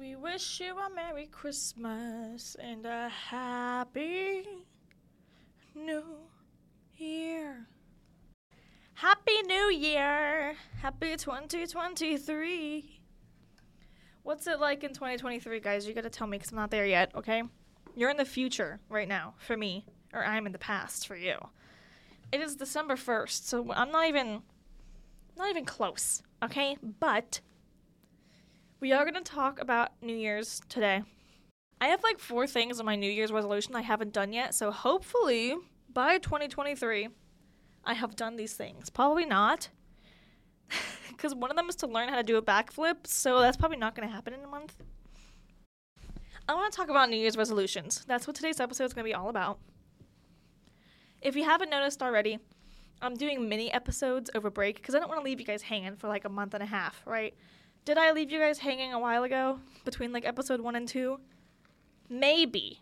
We wish you a Merry Christmas and a Happy New Year. Happy New Year! Happy 2023. What's it like in 2023, guys? You gotta tell me because I'm not there yet, okay? You're in the future right now for me, or I'm in the past for you. It is December 1st, so I'm not even not even close, okay? But we are going to talk about New Year's today. I have like four things on my New Year's resolution I haven't done yet, so hopefully by 2023 I have done these things. Probably not. Because one of them is to learn how to do a backflip, so that's probably not going to happen in a month. I want to talk about New Year's resolutions. That's what today's episode is going to be all about. If you haven't noticed already, I'm doing mini episodes over break because I don't want to leave you guys hanging for like a month and a half, right? Did I leave you guys hanging a while ago between like episode one and two? Maybe.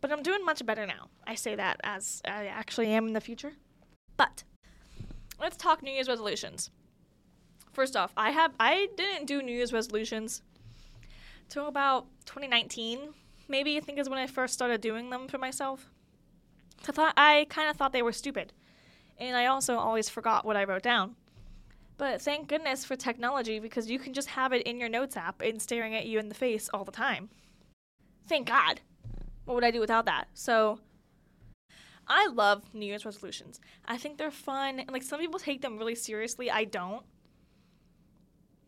But I'm doing much better now. I say that as I actually am in the future. But let's talk New Year's resolutions. First off, I have I didn't do New Year's resolutions till about 2019. Maybe I think is when I first started doing them for myself. I thought I kind of thought they were stupid, and I also always forgot what I wrote down. But thank goodness for technology because you can just have it in your notes app and staring at you in the face all the time. Thank God. What would I do without that? So I love New Year's resolutions. I think they're fun. And like some people take them really seriously. I don't.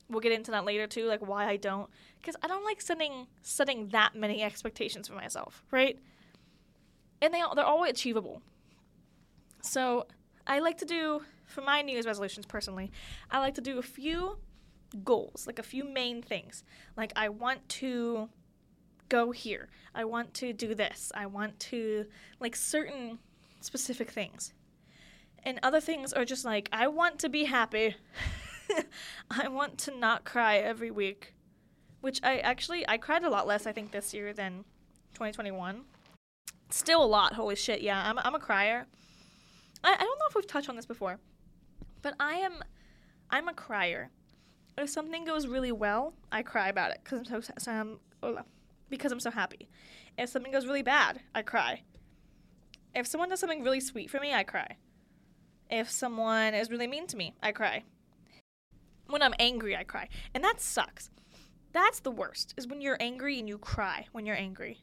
We'll get into that later too, like why I don't. Because I don't like setting setting that many expectations for myself, right? And they they're always achievable. So I like to do for my New Year's resolutions personally, I like to do a few goals, like a few main things. Like I want to go here. I want to do this. I want to like certain specific things. And other things are just like I want to be happy. I want to not cry every week. Which I actually I cried a lot less I think this year than 2021. Still a lot, holy shit. Yeah, I'm I'm a crier. I, I don't know if we've touched on this before. But I am, I'm a crier. If something goes really well, I cry about it because I'm so, so um, because I'm so happy. If something goes really bad, I cry. If someone does something really sweet for me, I cry. If someone is really mean to me, I cry. When I'm angry, I cry. And that sucks. That's the worst, is when you're angry and you cry when you're angry.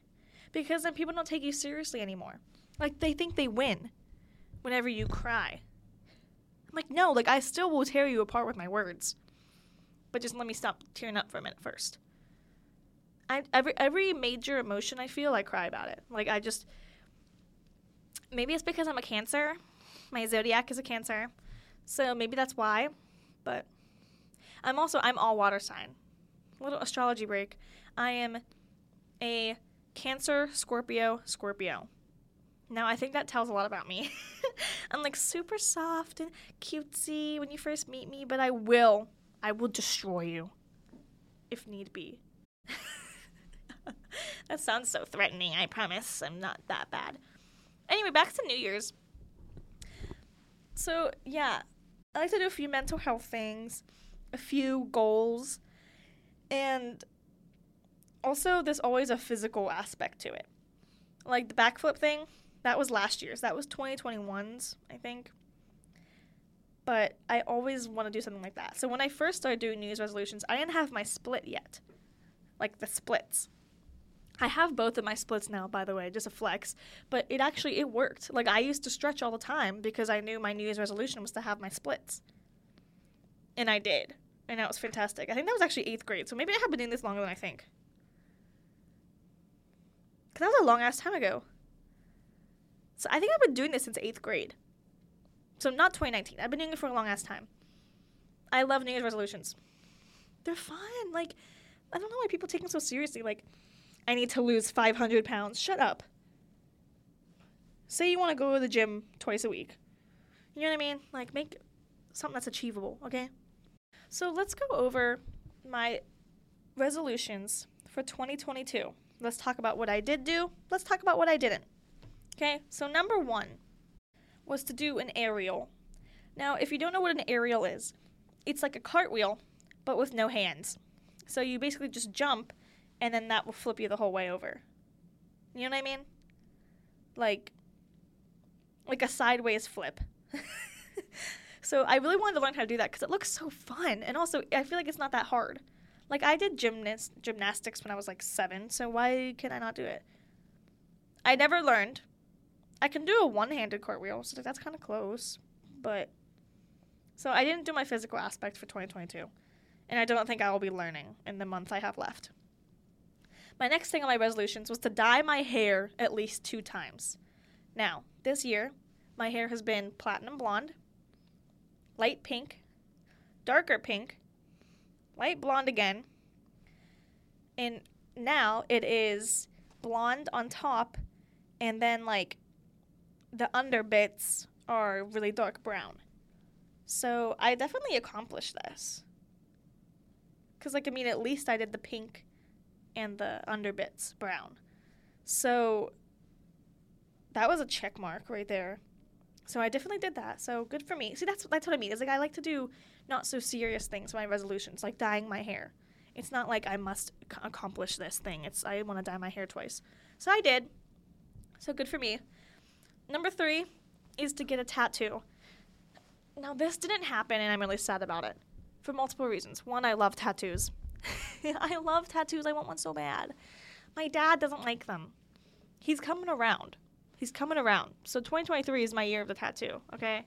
Because then people don't take you seriously anymore. Like, they think they win whenever you cry. I'm like, no, like I still will tear you apart with my words. But just let me stop tearing up for a minute first. I every every major emotion I feel, I cry about it. Like I just maybe it's because I'm a cancer. My zodiac is a cancer. So maybe that's why. But I'm also I'm all water sign. Little astrology break. I am a Cancer, Scorpio, Scorpio. Now, I think that tells a lot about me. I'm like super soft and cutesy when you first meet me, but I will, I will destroy you if need be. that sounds so threatening. I promise I'm not that bad. Anyway, back to New Year's. So, yeah, I like to do a few mental health things, a few goals, and also there's always a physical aspect to it. Like the backflip thing, that was last year's. That was 2021's, I think. But I always want to do something like that. So when I first started doing New Year's resolutions, I didn't have my split yet. Like the splits. I have both of my splits now, by the way, just a flex. But it actually it worked. Like I used to stretch all the time because I knew my New Year's resolution was to have my splits. And I did. And that was fantastic. I think that was actually eighth grade, so maybe I have been doing this longer than I think. Cause that was a long ass time ago. So I think I've been doing this since eighth grade. So not 2019. I've been doing it for a long ass time. I love New Year's resolutions. They're fun. Like, I don't know why people take them so seriously. Like, I need to lose 500 pounds. Shut up. Say you want to go to the gym twice a week. You know what I mean? Like, make something that's achievable, okay? So let's go over my resolutions for 2022. Let's talk about what I did do. Let's talk about what I didn't. Okay, so number one was to do an aerial. Now, if you don't know what an aerial is, it's like a cartwheel, but with no hands. So you basically just jump, and then that will flip you the whole way over. You know what I mean? Like, like a sideways flip. so I really wanted to learn how to do that because it looks so fun, and also I feel like it's not that hard. Like I did gymnast gymnastics when I was like seven, so why can I not do it? I never learned. I can do a one-handed cartwheel, so that's kind of close, but so I didn't do my physical aspect for 2022, and I don't think I will be learning in the month I have left. My next thing on my resolutions was to dye my hair at least two times. Now, this year, my hair has been platinum blonde, light pink, darker pink, light blonde again, and now it is blonde on top, and then like the under bits are really dark brown. So I definitely accomplished this. Because, like, I mean, at least I did the pink and the under bits brown. So that was a check mark right there. So I definitely did that. So good for me. See, that's that's what I mean. Is like I like to do not so serious things. My resolutions, like dyeing my hair. It's not like I must accomplish this thing. It's I want to dye my hair twice. So I did. So good for me. Number three is to get a tattoo. Now this didn't happen, and I'm really sad about it for multiple reasons. One, I love tattoos. I love tattoos. I want one so bad. My dad doesn't like them. He's coming around. He's coming around. So 2023 is my year of the tattoo, okay?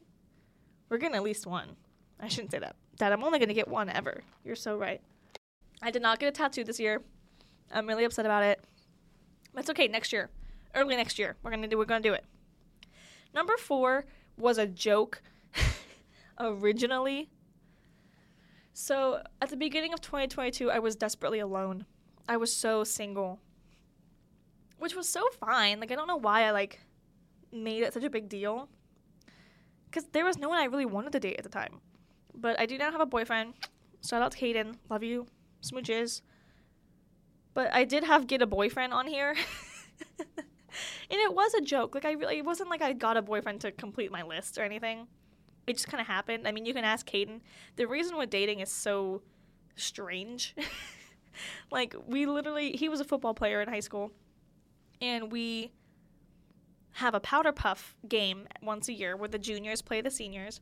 We're getting at least one. I shouldn't say that. Dad, I'm only going to get one ever. You're so right. I did not get a tattoo this year. I'm really upset about it. It's okay. Next year. Early next year. We're to do we're to do it. Number 4 was a joke originally. So, at the beginning of 2022, I was desperately alone. I was so single which was so fine. Like I don't know why I like made it such a big deal. Cause there was no one I really wanted to date at the time. But I do now have a boyfriend. Shout out to Caden. Love you. Smooches. But I did have get a boyfriend on here. and it was a joke. Like I really it wasn't like I got a boyfriend to complete my list or anything. It just kinda happened. I mean you can ask Caden. The reason with dating is so strange. like we literally he was a football player in high school and we have a powder puff game once a year where the juniors play the seniors.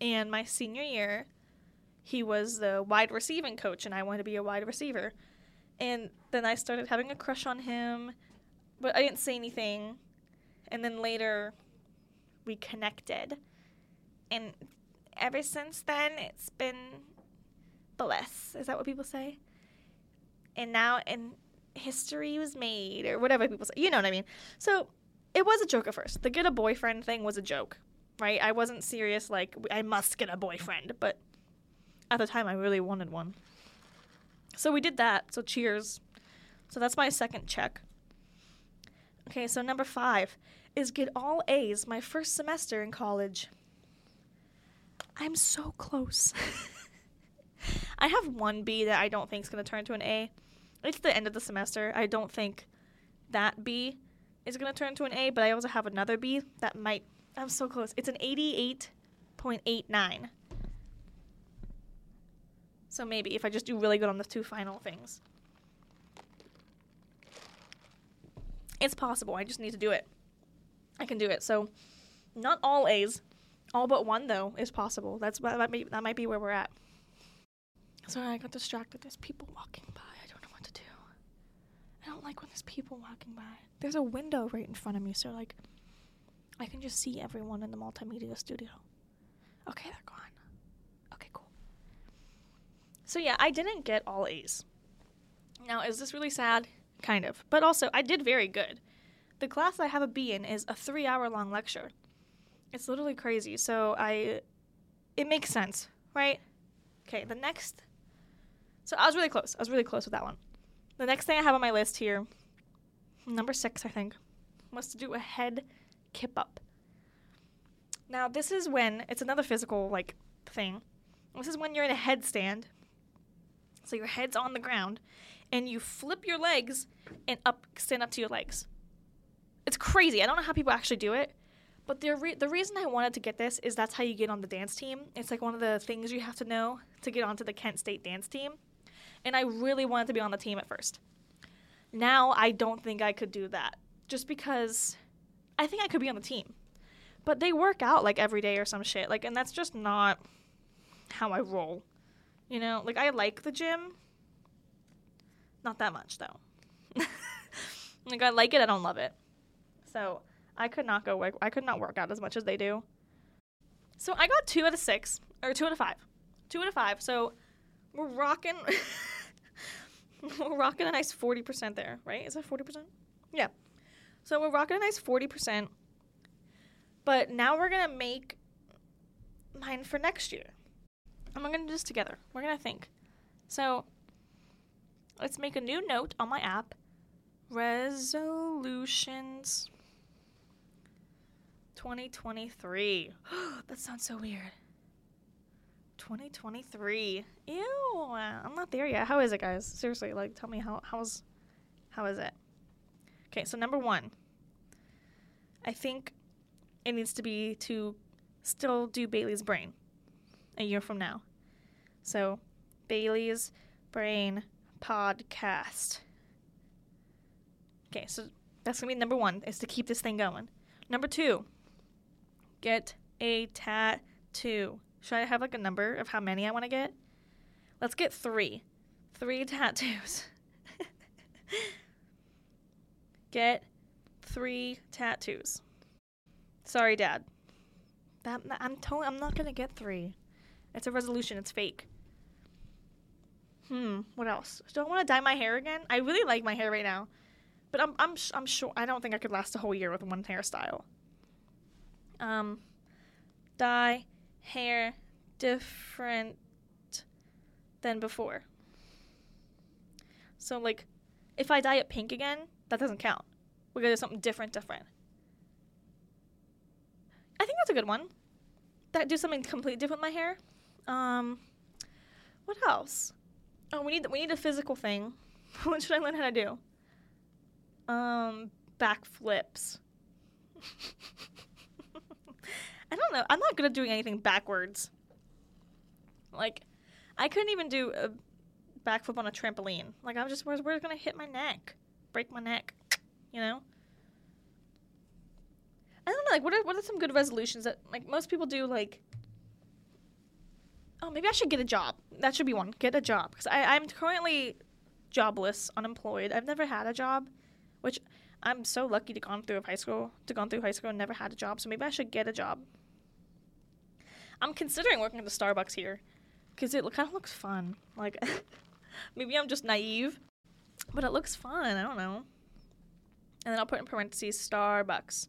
And my senior year, he was the wide receiving coach, and I wanted to be a wide receiver. And then I started having a crush on him, but I didn't say anything. And then later, we connected. And ever since then, it's been bliss. Is that what people say? And now, and history was made or whatever people say. You know what I mean? So it was a joke at first. The get a boyfriend thing was a joke, right? I wasn't serious like I must get a boyfriend, but at the time I really wanted one. So we did that. So cheers. So that's my second check. Okay, so number 5 is get all A's my first semester in college. I'm so close. I have one B that I don't think is going to turn to an A it's the end of the semester. I don't think that B is going to turn to an A, but I also have another B that might. I'm so close. It's an 88.89. So maybe if I just do really good on the two final things. It's possible. I just need to do it. I can do it. So not all A's, all but one though is possible. That's that might be, that might be where we're at. Sorry, I got distracted. There's people walking by. I don't know what to do. I don't like when there's people walking by. There's a window right in front of me, so like I can just see everyone in the multimedia studio. Okay, they're gone. Okay, cool. So yeah, I didn't get all A's. Now, is this really sad? Kind of. But also, I did very good. The class I have a B in is a three hour long lecture. It's literally crazy. So I. It makes sense, right? Okay, the next. So I was really close. I was really close with that one. The next thing I have on my list here, number six, I think, was to do a head kip up. Now, this is when it's another physical like thing. This is when you're in a headstand. So your head's on the ground and you flip your legs and up stand up to your legs. It's crazy. I don't know how people actually do it. But the, re- the reason I wanted to get this is that's how you get on the dance team. It's like one of the things you have to know to get onto the Kent State dance team. And I really wanted to be on the team at first. Now I don't think I could do that just because I think I could be on the team. But they work out like every day or some shit. Like and that's just not how I roll. You know, like I like the gym. Not that much though. like I like it, I don't love it. So, I could not go work I could not work out as much as they do. So, I got 2 out of 6 or 2 out of 5. 2 out of 5. So, we're rocking we're rocking a nice 40% there, right? Is that 40%? Yeah. So we're rocking a nice 40%. But now we're to make mine for next year. And we're to do this together. We're to think. So let's make a new note on my app. Resolutions 2023. that sounds so weird. 2023. Ew. I'm not there yet. How is it, guys? Seriously, like tell me how how's how is it? Okay, so number 1. I think it needs to be to still do Bailey's brain a year from now. So, Bailey's brain podcast. Okay, so that's gonna be number one is to keep this thing going. Number two, get a tattoo. Should I have like a number of how many I want to get? Let's get three. Three tattoos. get three tattoos. Sorry, Dad. That I'm I'm not gonna get three. It's a resolution. It's fake. Hmm. What else? Do I want to dye my hair again? I really like my hair right now, but I'm I'm I'm sure I don't think I could last a whole year with one hairstyle. Um, dye hair different than before. So like, if I dye it pink again, that doesn't count. We're gonna do something different, different. I think that's a good one. That do something completely different with my hair. Um, what else? Oh, we need we need a physical thing. what should I learn how to do? Um, backflips. I don't know. I'm not good at doing anything backwards. Like, I couldn't even do a backflip on a trampoline. Like, I'm just where's where's gonna hit my neck, break my neck, you know. I don't know. Like, what are what are some good resolutions that like most people do? Like, oh, maybe I should get a job. That should be one. Get a job because I'm currently jobless, unemployed. I've never had a job, which I'm so lucky to gone through high school to gone through high school and never had a job. So maybe I should get a job. I'm considering working at the Starbucks here because it kind of looks fun. Like, maybe I'm just naive, but it looks fun. I don't know. And then I'll put in parentheses Starbucks.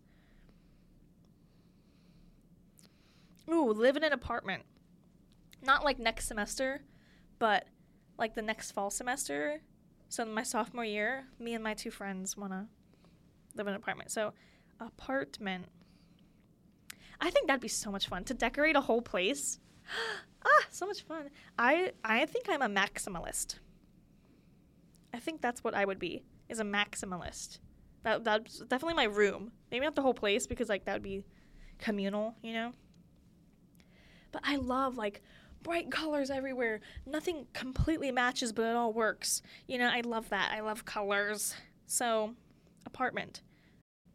Ooh, live in an apartment. Not like next semester, but like the next fall semester. So in my sophomore year, me and my two friends want to live in an apartment. So, apartment. I think that'd be so much fun to decorate a whole place. ah, so much fun. I I think I'm a maximalist. I think that's what I would be. Is a maximalist. That that's definitely my room. Maybe not the whole place because like that would be communal, you know. But I love like bright colors everywhere. Nothing completely matches, but it all works. You know, I love that. I love colors. So, apartment.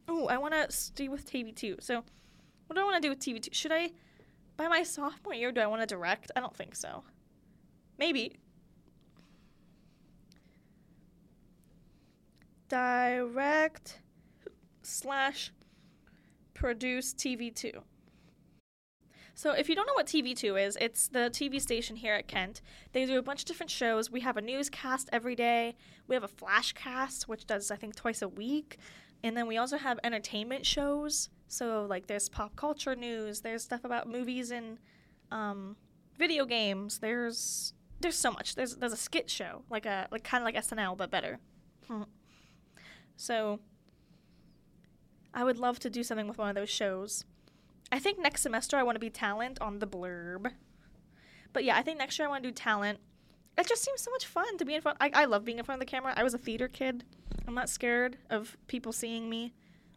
Oh, I want to stay with TV too. So, what do I want to do with TV2? Should I, by my sophomore year, do I want to direct? I don't think so. Maybe. Direct slash produce TV2. So, if you don't know what TV2 is, it's the TV station here at Kent. They do a bunch of different shows. We have a newscast every day. We have a flashcast, which does, I think, twice a week. And then we also have entertainment shows. So like there's pop culture news, there's stuff about movies and um, video games. There's there's so much. There's there's a skit show, like a like kind of like SNL but better. Hmm. so I would love to do something with one of those shows. I think next semester I want to be talent on the blurb. But yeah, I think next year I want to do talent. It just seems so much fun to be in front. I, I love being in front of the camera. I was a theater kid. I'm not scared of people seeing me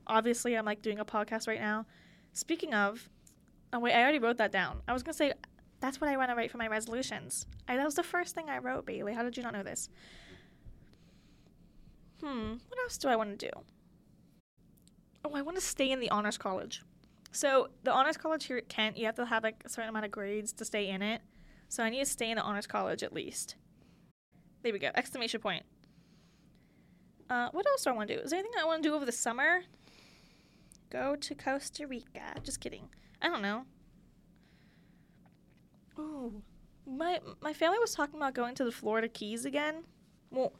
obviously I'm like doing a podcast right now. Speaking of, oh wait, I already wrote that down. I was gonna say That's what I want to write for my resolutions. I, that was the first thing I wrote, Bailey. How did you not know this? Hmm, what else do I want to do? Oh, I want to stay in the honors college. So, the honors college here at Kent, you have to have like a certain amount of grades to stay in it. So, I need to stay in the honors college at least. There we go. Exclamation point. Uh, what else do I want to do? Is there anything I want to do over the summer? Go to Costa Rica. Just kidding. I don't know. Ooh, my my family was talking about going to the Florida Keys again. Well,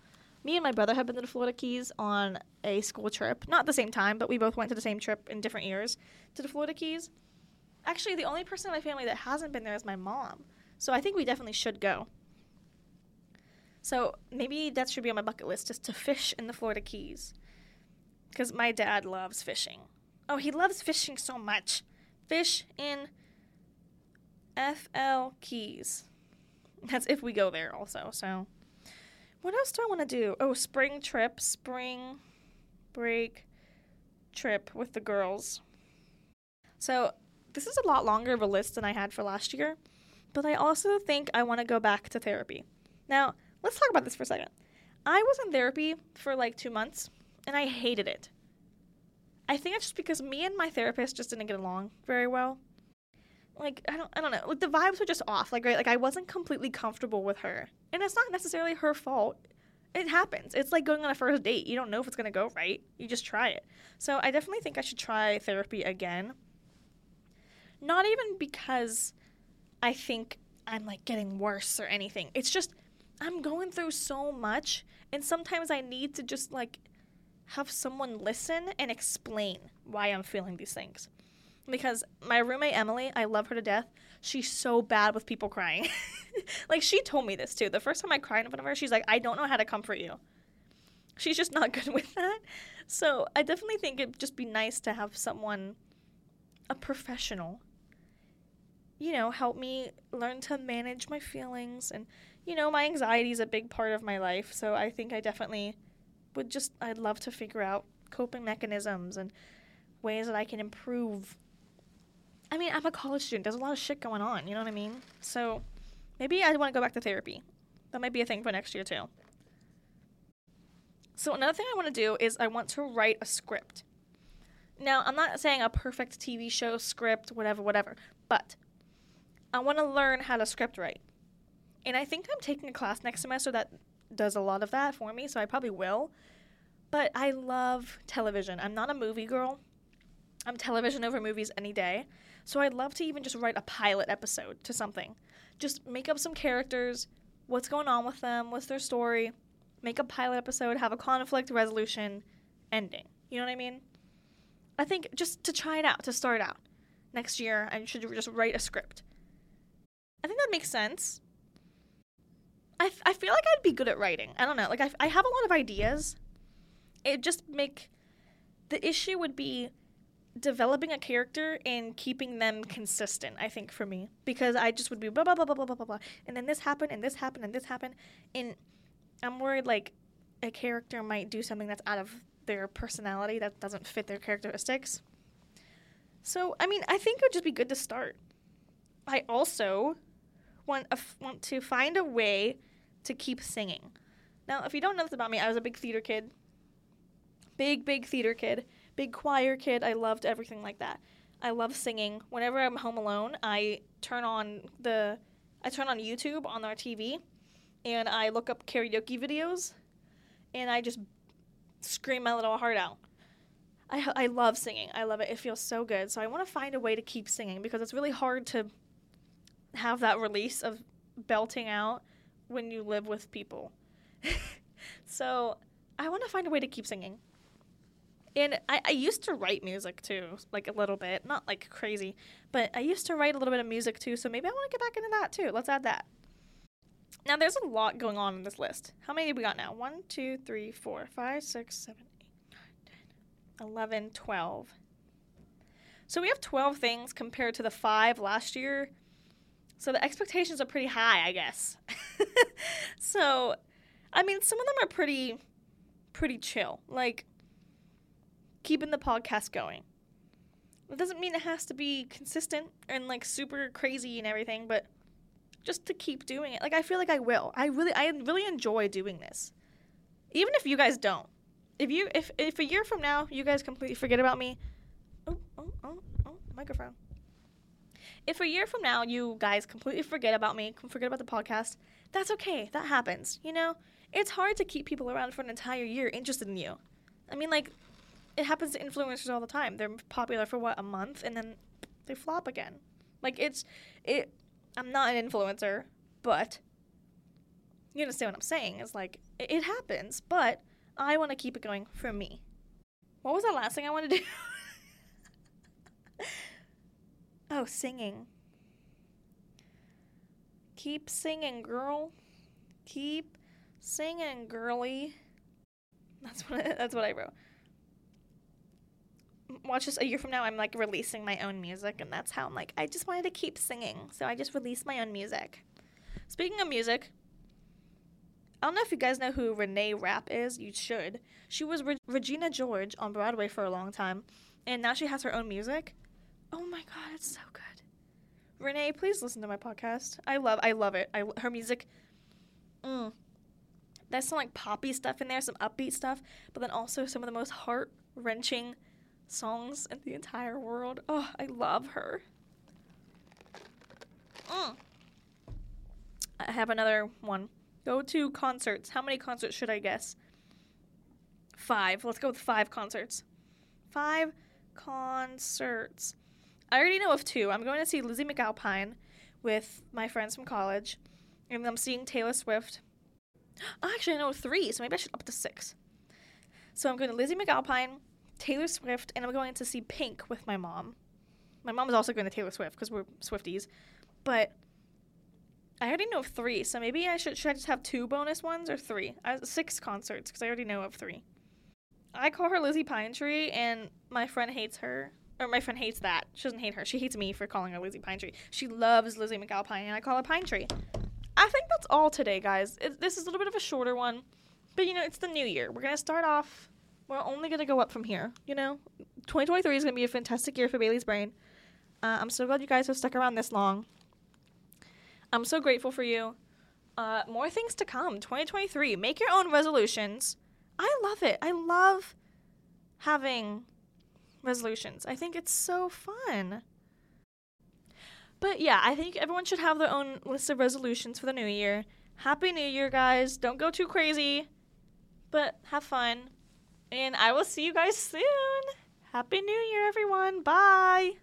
me and my brother have been to the Florida Keys on a school trip. Not the same time, but we both went to the same trip in different years to the Florida Keys. Actually, the only person in my family that hasn't been there is my mom. So I think we definitely should go. So maybe that should be on my bucket list, just to fish in the Florida Keys. Because my dad loves fishing. Oh, he loves fishing so much. Fish in FL Keys. That's if we go there also. So, what else do I want to do? Oh, spring trip, spring break trip with the girls. So, this is a lot longer of a list than I had for last year, but I also think I want to go back to therapy. Now, let's talk about this for a second. I was in therapy for like two months and I hated it. I think it's just because me and my therapist just didn't get along very well. Like I don't I don't know. Like the vibes were just off. Like right, like I wasn't completely comfortable with her. And it's not necessarily her fault. It happens. It's like going on a first date. You don't know if it's going to go right. You just try it. So I definitely think I should try therapy again. Not even because I think I'm like getting worse or anything. It's just I'm going through so much and sometimes I need to just like have someone listen and explain why I'm feeling these things. Because my roommate Emily, I love her to death. She's so bad with people crying. like she told me this too. The first time I cried in front of her, she's like, "I don't know how to comfort you." She's just not good with that. So, I definitely think it'd just be nice to have someone a professional you know, help me learn to manage my feelings and you know, my anxiety is a big part of my life, so I think I definitely would just I'd love to figure out coping mechanisms and ways that I can improve. I mean, I'm a college student. There's a lot of shit going on, you know what I mean? So maybe I want to go back to therapy. That might be a thing for next year too. So another thing I want to do is I want to write a script. Now, I'm not saying a perfect TV show script, whatever, whatever, but I want to learn how to script write. And I think I'm taking a class next semester that does a lot of that for me, so I probably will. But I love television. I'm not a movie girl. I'm television over movies any day. So I'd love to even just write a pilot episode to something. Just make up some characters, what's going on with them, what's their story, make a pilot episode, have a conflict resolution, ending. You know what I mean? I think just to try it out, to start out. Next year, I should just write a script. I think that makes sense. I, f- I feel like I'd be good at writing. I don't know. Like, I, f- I have a lot of ideas. It just make. The issue would be developing a character and keeping them consistent, I think, for me. Because I just would be blah, blah, blah, blah, blah, blah, blah, blah. And then this happened, and this happened, and this happened. And I'm worried, like, a character might do something that's out of their personality that doesn't fit their characteristics. So, I mean, I think it would just be good to start. I also want, want to find a way to keep singing. Now, if you don't know this about me, I was a big theater kid. Big, big theater kid. Big choir kid. I loved everything like that. I love singing. Whenever I'm home alone, I turn on the I turn on YouTube on our TV and I look up karaoke videos and I just scream my little heart out. I, I love singing. I love it. It feels so good. So I want to find a way to keep singing because it's really hard to have that release of belting out when you live with people. so I want to find a way to keep singing. And I, I used to write music too, like a little bit, not like crazy, but I used to write a little bit of music too, so maybe I want to get back into that too. Let's add that. Now, there's a lot going on in this list. How many do we got now? 1, 2, 3, 4, 5, 6, 7, 8, 9, 10, 11, 12. So we have 12 things compared to the 5 last year. So the expectations are pretty high, I guess. so, I mean, some of them are pretty, pretty chill. Like, keeping the podcast going. It doesn't mean it has to be consistent and like super crazy and everything, but just to keep doing it. Like I feel like I will. I really I really enjoy doing this. Even if you guys don't. If you if if a year from now you guys completely forget about me. Oh, oh, oh, oh, microphone. If a year from now you guys completely forget about me, forget about the podcast, that's okay. That happens. You know, it's hard to keep people around for an entire year interested in you. I mean, like, it happens to influencers all the time. They're popular for what a month and then they flop again. Like it's it. I'm not an influencer, but you understand what I'm saying. It's like it, it happens, but I want to keep it going for me. What was the last thing I wanted to do? oh, singing. Keep singing, girl. Keep singing, girly. That's what I, that's what I wrote. Watch this a year from now. I'm like releasing my own music, and that's how I'm like. I just wanted to keep singing, so I just released my own music. Speaking of music, I don't know if you guys know who Renee Rapp is. You should. She was Re- Regina George on Broadway for a long time, and now she has her own music. Oh my god, it's so good. Renee, please listen to my podcast. I love, I love it. I her music. Mm. There's some like poppy stuff in there, some upbeat stuff, but then also some of the most heart wrenching songs in the entire world. Oh, I love her. Mm. I have another one. Go to concerts. How many concerts should I guess? Five. Let's go with five concerts. Five concerts. I already know of two. I'm going to see Lizzy McAlpine with my friends from college, and I'm seeing Taylor Swift. Actually, I know three, so maybe I should up to six. So I'm going to Lizzy McAlpine, Taylor Swift, and I'm going to see Pink with my mom. My mom is also going to Taylor Swift because we're Swifties, but I already know of three, so maybe I should should I just have two bonus ones or three? Uh, six concerts because I already know of three. I call her Lizzie Pine Tree, and my friend hates her. Or my friend hates that. She doesn't hate her. She hates me for calling her Lizzie Pine Tree. She loves Lizzy McAlpine, and I call her Pine Tree. I think that's all today, guys. It, this is a little bit of a shorter one, but you know, it's the new year. We're gonna start off. We're only gonna go up from here. You know, 2023 is gonna be a fantastic year for Bailey's Brain. Uh, I'm so glad you guys have stuck around this long. I'm so grateful for you. Uh, more things to come. 2023. Make your own resolutions. I love it. I love having resolutions. I think it's so fun. But yeah, I think everyone should have their own list of resolutions for the new year. Happy New Year, guys. Don't go too crazy, but have fun. And I will see you guys soon. Happy New Year, everyone. Bye.